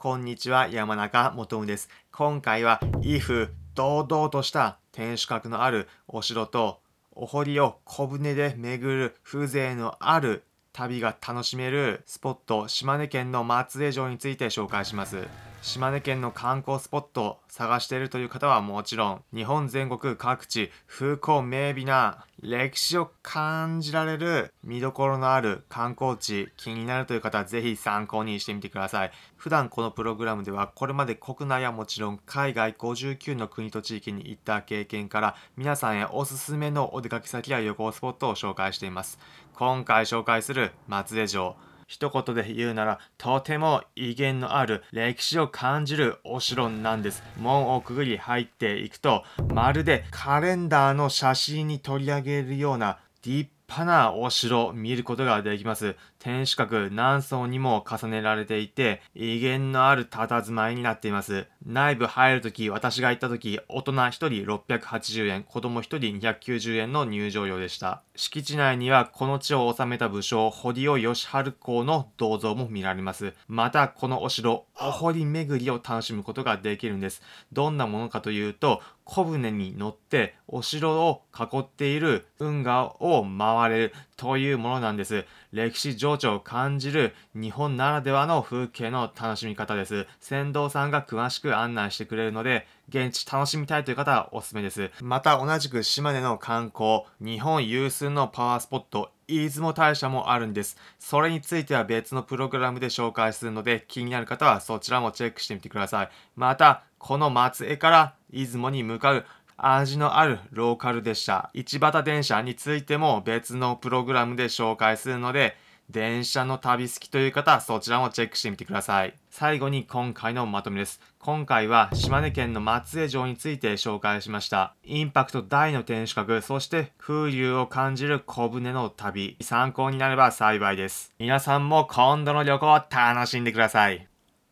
こんにちは、山中元です。今回は、威風堂々とした天守閣のあるお城と、お堀を小舟で巡る風情のある旅が楽しめるスポット、島根県の松江城について紹介します。島根県の観光スポットを探しているという方はもちろん、日本全国各地、風光明媚な歴史を感じられる見どころのある観光地、気になるという方はぜひ参考にしてみてください。普段このプログラムではこれまで国内はもちろん海外59の国と地域に行った経験から皆さんへおすすめのお出かけ先や旅行スポットを紹介しています。今回紹介する松江城。一言で言うなら、とても威厳のある歴史を感じるお城なんです。門をくぐり入っていくと、まるでカレンダーの写真に取り上げるようなディッ派なお城を見ることができます。天守閣何層にも重ねられていて、威厳のある佇まいになっています。内部入るとき、私が行ったとき、大人1人680円、子供1人290円の入場料でした。敷地内にはこの地を治めた武将、堀尾義治公の銅像も見られます。また、このお城、お堀巡りを楽しむことができるんです。どんなものかというと、小舟に乗ってお城を囲っている運河を回われるというものなんです。歴史情緒を感じる日本ならではの風景の楽しみ方です。船頭さんが詳しく案内してくれるので、現地楽しみたいという方はおすすめです。また同じく島根の観光、日本有数のパワースポット、出雲大社もあるんです。それについては別のプログラムで紹介するので、気になる方はそちらもチェックしてみてください。また、この松江から出雲に向かう味のあるローカル列車、市端電車についても別のプログラムで紹介するので、電車の旅好きという方はそちらもチェックしてみてください。最後に今回のまとめです。今回は島根県の松江城について紹介しました。インパクト大の天守閣、そして風流を感じる小舟の旅。参考になれば幸いです。皆さんも今度の旅行を楽しんでください。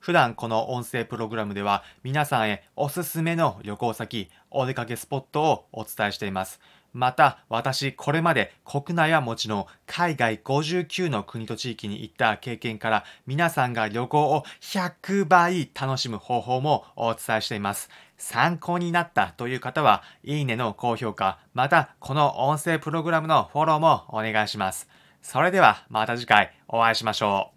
普段この音声プログラムでは皆さんへおすすめの旅行先、お出かけスポットをお伝えしています。また、私、これまで国内はもちろん、海外59の国と地域に行った経験から、皆さんが旅行を100倍楽しむ方法もお伝えしています。参考になったという方は、いいねの高評価、また、この音声プログラムのフォローもお願いします。それでは、また次回お会いしましょう。